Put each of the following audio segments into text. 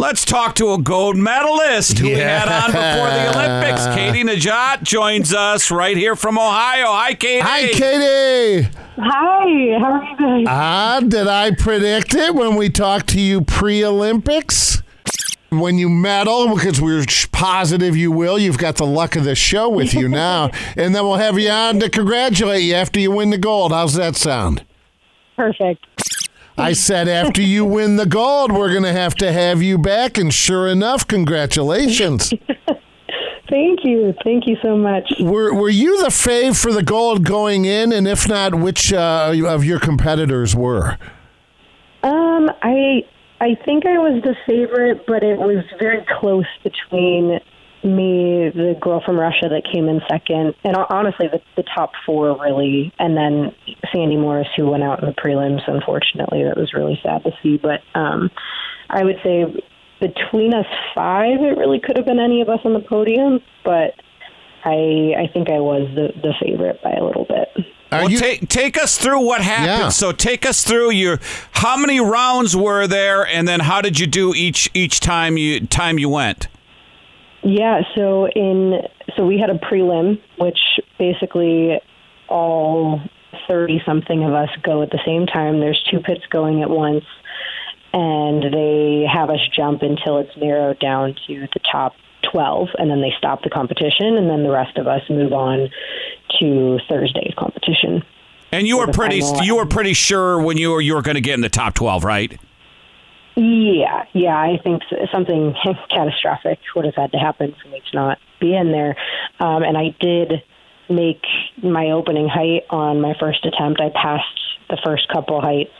Let's talk to a gold medalist who we had on before the Olympics. Katie Nageotte joins us right here from Ohio. Hi, Katie. Hi, Katie. Hi, how are you guys? Ah, did I predict it when we talked to you pre-Olympics? When you medal, because we're positive you will, you've got the luck of the show with you now, and then we'll have you on to congratulate you after you win the gold. How's that sound? Perfect. I said after you win the gold, we're going to have to have you back, and sure enough, congratulations. Thank you. Thank you so much. were Were you the fave for the gold going in, and if not, which uh, of your competitors were? Um, I I think I was the favorite, but it was very close between me, the girl from Russia that came in second, and honestly, the, the top four really, and then Sandi Morris, who went out in the prelims. Unfortunately, that was really sad to see. But um, I would say between us five, it really could have been any of us on the podium, but. I I think I was the, the favorite by a little bit. Are Well, you? take take us through what happened. Yeah. So take us through your how many rounds were there, and then how did you do each each time you time you went? Yeah, so in so we had a prelim, which basically all thirty something of us go at the same time. There's two pits going at once, and they have us jump until it's narrowed down to the top twelve, and then they stop the competition, and then the rest of us move on to Thursday's competition. And you were pretty final. you were pretty sure when you were you were going to get in the top twelve, right? Yeah, yeah, I think something catastrophic would have had to happen for me to not be in there. Um, and I did make my opening height on my first attempt. I passed the first couple heights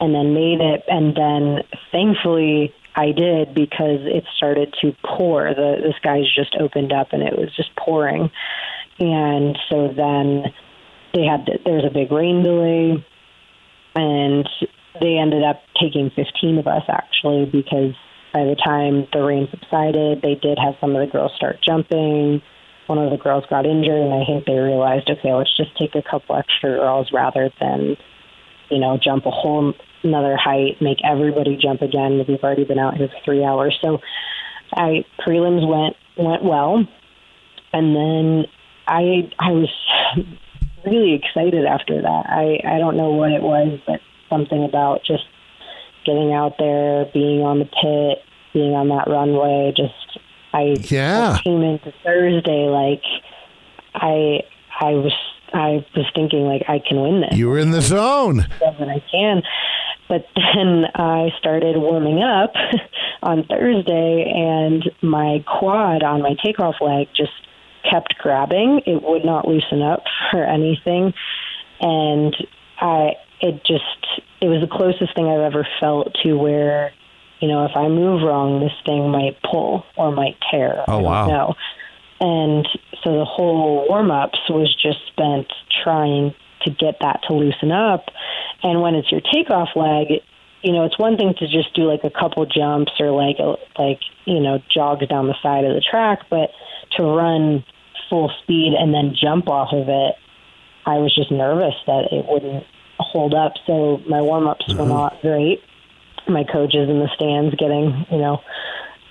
and then made it. And then thankfully I did because it started to pour. The, the skies just opened up and it was just pouring. And so then they had, there was a big rain delay and they ended up taking 15 of us actually because by the time the rain subsided, they did have some of the girls start jumping. One of the girls got injured, and I think they realized, okay, let's just take a couple extra girls rather than, you know, jump a whole another height, make everybody jump again. We've already been out here for three hours, so I prelims went went well, and then I I was really excited after that. I I don't know what it was, but something about just getting out there, being on the pit, being on that runway. Just I, Yeah. I came into Thursday like I I was I was thinking like I can win this You were in the zone. that I can. But then I started warming up on Thursday, and my quad on my takeoff leg just kept grabbing. It would not loosen up for anything, and I it just it was the closest thing I've ever felt to where you know if I move wrong, this thing might pull or might tear. Oh, wow. know. And so the whole warm ups was just spent trying to get that to loosen up. And when it's your takeoff leg, you know, it's one thing to just do like a couple jumps or like a, like you know jogs down the side of the track, but to run full speed and then jump off of it, I was just nervous that it wouldn't hold up. So my warm ups were mm-hmm. not great. My coach is in the stands getting you know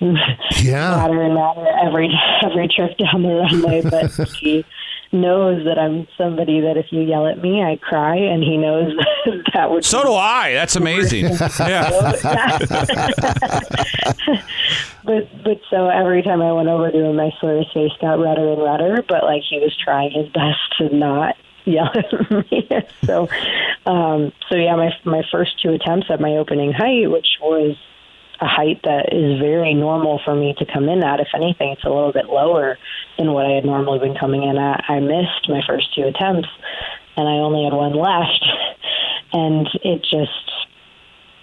Yeah. madder and madder every every trip down the runway, but he knows that I'm somebody that if you yell at me, I cry, and he knows that, that would. So do I. That's amazing. yeah. but but so every time I went over to him, I swear his face got redder and redder. But like he was trying his best to not yell at me. so um, so yeah, my my first two attempts at my opening height, which was a height that is very normal for me to come in at. If anything, it's a little bit lower than what I had normally been coming in at. I missed my first two attempts, and I only had one left, and it just.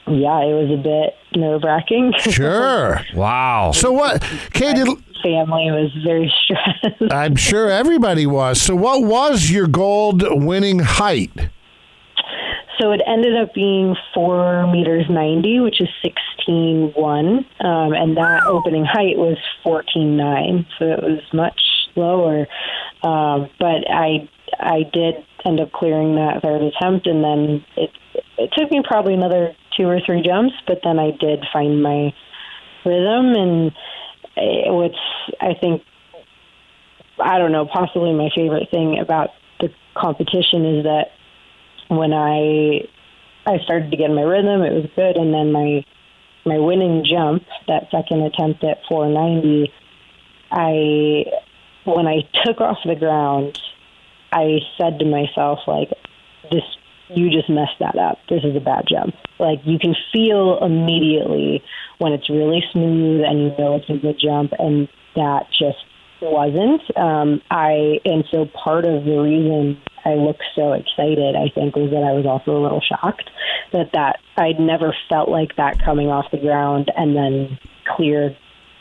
Yeah, it was a bit nerve wracking. Sure. Wow. So what, Katie? Family was very stressed. I'm sure everybody was. So what was your gold winning height? So it ended up being four meters ninety, which is sixteen one, um, and that opening height was fourteen nine. So it was much lower. Um, but I I did end up clearing that third attempt, and then it it took me probably another two or three jumps, but then I did find my rhythm and eh, what's I think I don't know possibly my favorite thing about the competition is that when I I started to get my rhythm it was good. And then my my winning jump that second attempt at 490 I when I took off the ground I said to myself like this you just messed that up. This is a bad jump. Like you can feel immediately when it's really smooth and you know it's a good jump, and that just wasn't. Um, I and so part of the reason I looked so excited, I think, was that I was also a little shocked that that I'd never felt like that coming off the ground and then cleared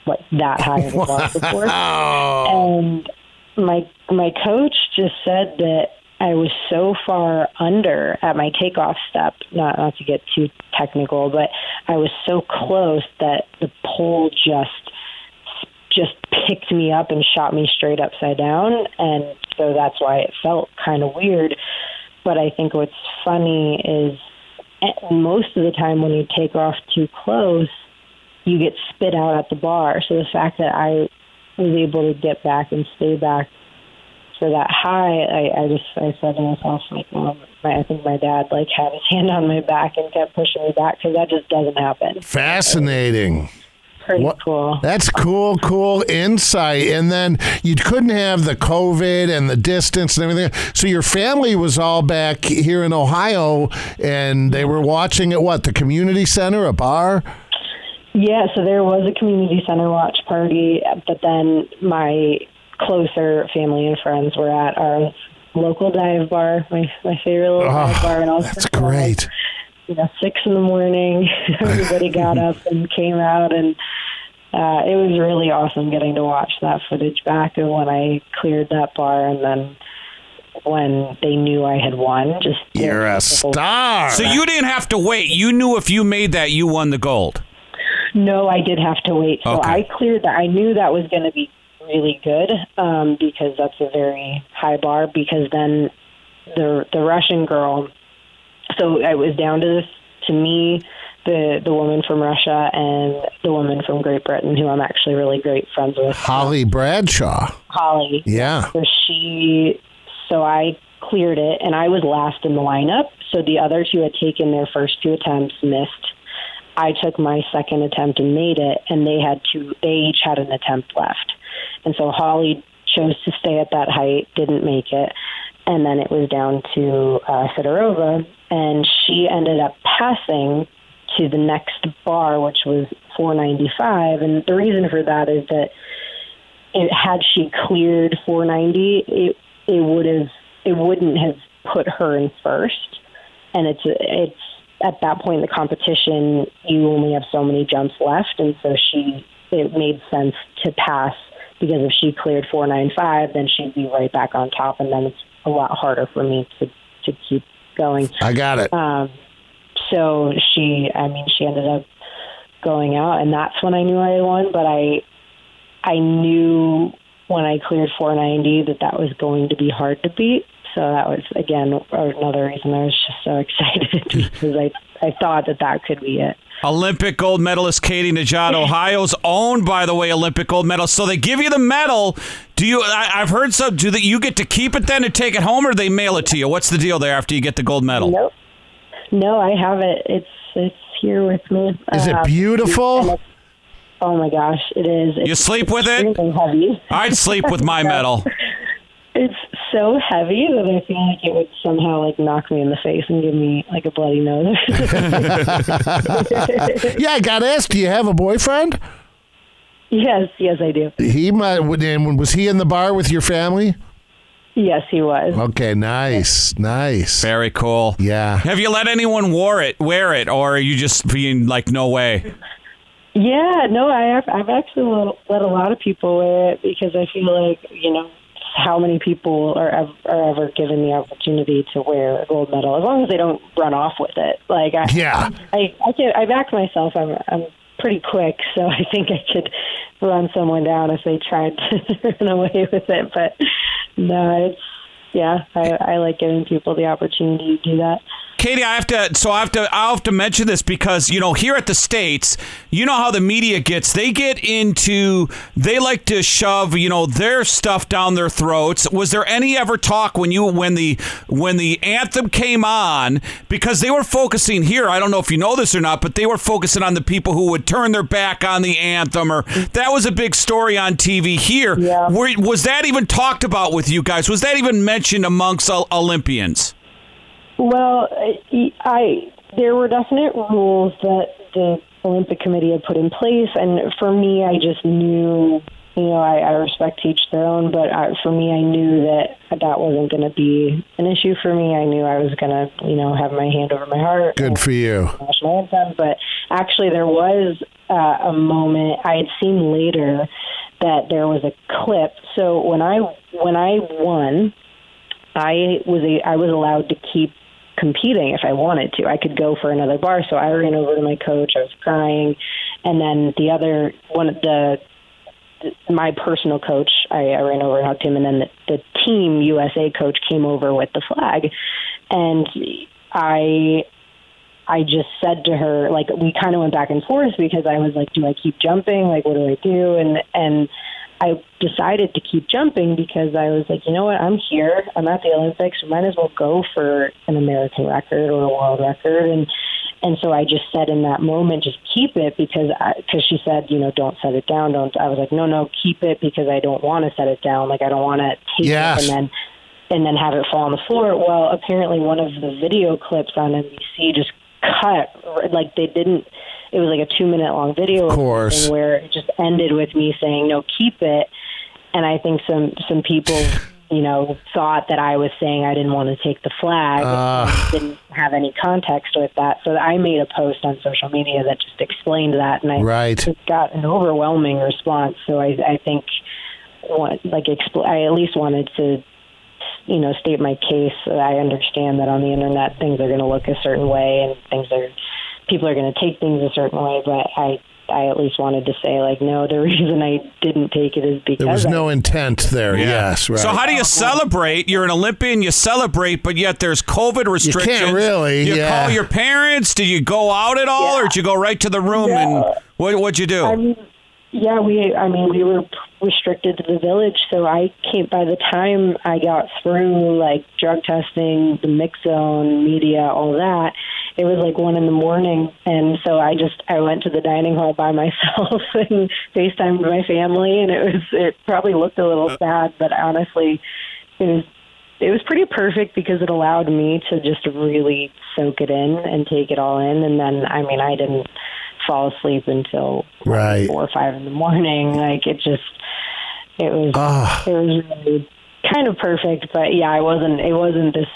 like that high in the before. And my my coach just said that I was so far under at my takeoff step, not not to get too technical, but I was so close that the pole just just picked me up and shot me straight upside down and so that's why it felt kind of weird. But I think what's funny is eh, most of the time when you take off too close, you get spit out at the bar. So the fact that I was able to get back and stay back for that high, I, I just I said to myself like, well, my, I think my dad like had his hand on my back and kept pushing me back because that just doesn't happen. Fascinating. Pretty What- cool. That's cool, cool insight. And then you couldn't have the COVID and the distance and everything. So your family was all back here in Ohio and they were watching at what? The community center, a bar? Yeah, so there was a community center watch party, but then my closer family and friends were at our local dive bar, my my favorite little dive bar, and also Oh, That's great. you know, six in the morning. Everybody got up and came out, and uh, it was really awesome getting to watch that footage back of when I cleared that bar, and then when they knew I had won. Just You're a star. So you didn't have to wait. You knew if you made that, you won the gold. No, I did have to wait. So Okay. I cleared that. I knew that was going to be really good um, because that's a very high bar. Because then the the Russian girl. So I was down to this to me, the the woman from Russia and the woman from Great Britain, who I'm actually really great friends with, Holly Bradshaw. Holly. Yeah. So she, so I cleared it, and I was last in the lineup. So the other two had taken their first two attempts, missed. I took my second attempt and made it, and they had two. They each had an attempt left, and so Holly chose to stay at that height, didn't make it, and then it was down to uh, Sidorova, and she ended up passing to the next bar, which was 495. And the reason for that is that it, had she cleared 490, it it would have it wouldn't have put her in first. And it's it's at that point in the competition, you only have so many jumps left, and so she it made sense to pass because if she cleared 495, then she'd be right back on top, and then it's a lot harder for me to to keep going. I got it. Um, so she, I mean, she ended up going out, and that's when I knew I had won. But I, I knew when I cleared 490 that that was going to be hard to beat. So that was again another reason I was just so excited because I I thought that that could be it. Olympic gold medalist Katie Nageotte, Ohio's owned, by the way, Olympic gold medal. So they give you the medal. Do you? I, I've heard some. Do that? You get to keep it then and take it home, or they mail it to you? What's the deal there after you get the gold medal? Nope. No, I have it. It's it's here with me. Is it Uh, beautiful? Oh my gosh, it is. It's You sleep with it? heavy. I'd sleep with my medal. It's so heavy that I feel like it would somehow like knock me in the face and give me like a bloody nose. Yeah, I got to ask, do you have a boyfriend? yes, yes, I do. He might, and was he in the bar with your family? Yes, he was. Okay, nice, nice. Very cool. Yeah. Have you let anyone wear it, wear it, or are you just being like, no way? Yeah, no, I have. I've actually let, let a lot of people wear it because I feel like you know how many people are ever, are ever given the opportunity to wear a gold medal as long as they don't run off with it. Like I, Yeah. I, I can I back myself. I'm I'm pretty quick, so I think I could run someone down if they tried to run away with it. But no, it's yeah, I, I like giving people the opportunity to do that. Katie, I have to. So I have to. I have to mention this because you know here at the states, you know how the media gets. They get into. They like to shove you know their stuff down their throats. Was there any ever talk when you when the when the anthem came on because they were focusing here? I don't know if you know this or not, but they were focusing on the people who would turn their back on the anthem, or that was a big story on TV here. Yeah. Were, was that even talked about with you guys? Was that even mentioned amongst Olympians? Well, I, I there were definite rules that the Olympic Committee had put in place, and for me, I just knew. You know, I, I respect each their own, but I, for me, I knew that that wasn't going to be an issue for me. I knew I was going to, you know, have my hand over my heart. Good for you. national anthem. But actually, there was uh, a moment I had seen later that there was a clip. So when I when I won, I was a, I was allowed to keep competing if I wanted to. I could go for another bar. So I ran over to my coach. I was crying, and then the other one of the my personal coach, I, I ran over and hugged him, and then the, the team USA coach came over with the flag, and I I just said to her, like we kind of went back and forth because I was like, do I keep jumping? Like, what do I do? And and I decided to keep jumping because I was like, you know what, I'm here. I'm at the Olympics. Might as well go for an American record or a world record. And and so I just said in that moment, just keep it because because she said, you know, don't set it down. Don't. I was like, no, no, keep it because I don't want to set it down. Like I don't want to take Yes. it and then and then have it fall on the floor. Well, apparently one of the video clips on NBC just cut like they didn't. It was like a two minute long video, Of course. where it just ended with me saying, "No, keep it." And I think some some people, you know, thought that I was saying I didn't want to take the flag. Ah. And didn't have any context with that, so I made a post on social media that just explained that, and I Right. got an overwhelming response. So I, I think, what, like, expl- I at least wanted to, you know, state my case. I understand that on the internet things are going to look a certain way, and things are, people are going to take things a certain way. But I, I at least wanted to say, like, no, the reason I didn't take it is because There was I- no intent there. Yes, right. So how do you um, celebrate? You're an Olympian, you celebrate, but yet there's COVID restrictions. really, You yeah. call your parents. Did you go out at all, or did you go right to the room Yeah. and what? What'd you do? I mean, yeah, we. I mean, we were restricted to the village, so I came. By the time I got through like drug testing, the mix zone, media, all that, it was like one in the morning, and so I just I went to the dining hall by myself and FaceTimed my family, and it was it probably looked a little sad, but honestly, it was it was pretty perfect because it allowed me to just really soak it in and take it all in and then i mean i didn't fall asleep until Right. four or five in the morning like it just it was Ah. it was really kind of perfect but yeah i wasn't it wasn't this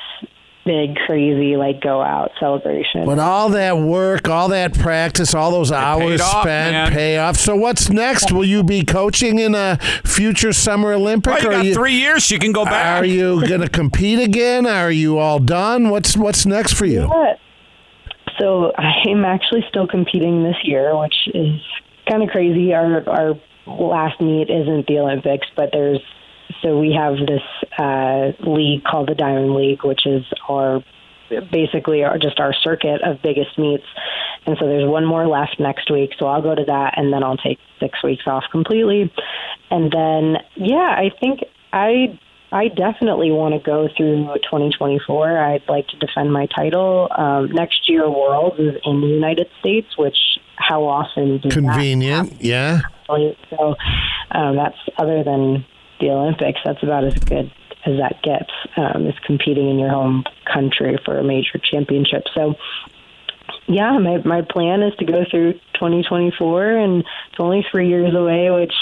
big crazy like go out celebration But all that work, all that practice, all those hours off, spent man. pay off. So what's next? Will you be coaching in a future Summer Olympic? Well, you or got you, three years. You can go back. are you going to compete again? Are you all done? What's what's next for you? But- So I'm actually still competing this year, which is kind of crazy. Our our last meet isn't the Olympics, but there's so we have this uh, league called the Diamond League, which is our basically our, just our circuit of biggest meets. And so there's one more left next week, so I'll go to that, and then I'll take six weeks off completely. And then, yeah, I think I I definitely want to go through 2024. I'd like to defend my title. Um, next year, Worlds is in the United States, which how often Convenient, yeah. So um, that's other than the Olympics. That's about as good as that gets. Um, is competing in your home country for a major championship. So yeah, my my plan is to go through 2024, and it's only three years away, which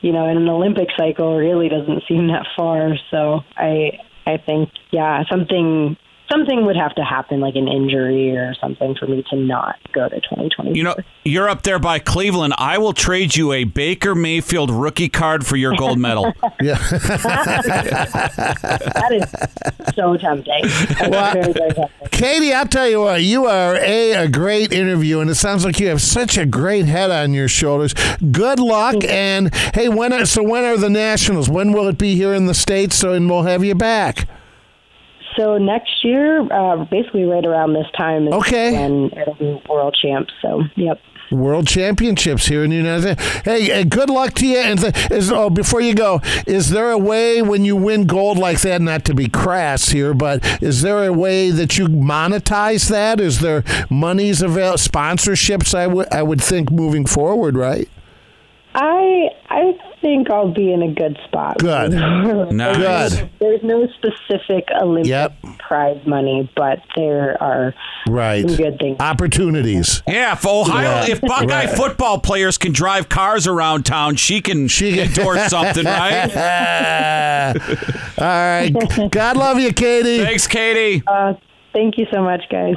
you know, in an Olympic cycle really doesn't seem that far. So I I think yeah, something something would have to happen, like an injury or something, for me to not go to 2024. You know, you're up there by Cleveland. I will trade you a Baker Mayfield rookie card for your gold medal. Yeah. that is so tempting. That's very, very tempting. Katie, I'll tell you what, you are a, a great interview, and it sounds like you have such a great head on your shoulders. Good luck, and hey, when are, so when are the nationals? When will it be here in the states? So and we'll have you back. So next year, uh, basically right around this time, is Okay. when it'll be world champs. So, yep. World Championships here in the United States. Hey, uh, good luck to you. And th- is, oh, before you go, is there a way when you win gold like that, not to be crass here, but is there a way that you monetize that? Is there monies avail sponsorships? I would I would think moving forward, right? I I think I'll be in a good spot. Good. Nice. Good. There's no specific Olympic Yep. prize money, but there are Right. some good things. Opportunities. Yeah, if Ohio, Yeah. if Buckeye Right. football players can drive cars around town, she can She can- endorse something, right? All right. God love you, Katie. Thanks, Katie. Uh, thank you so much, guys.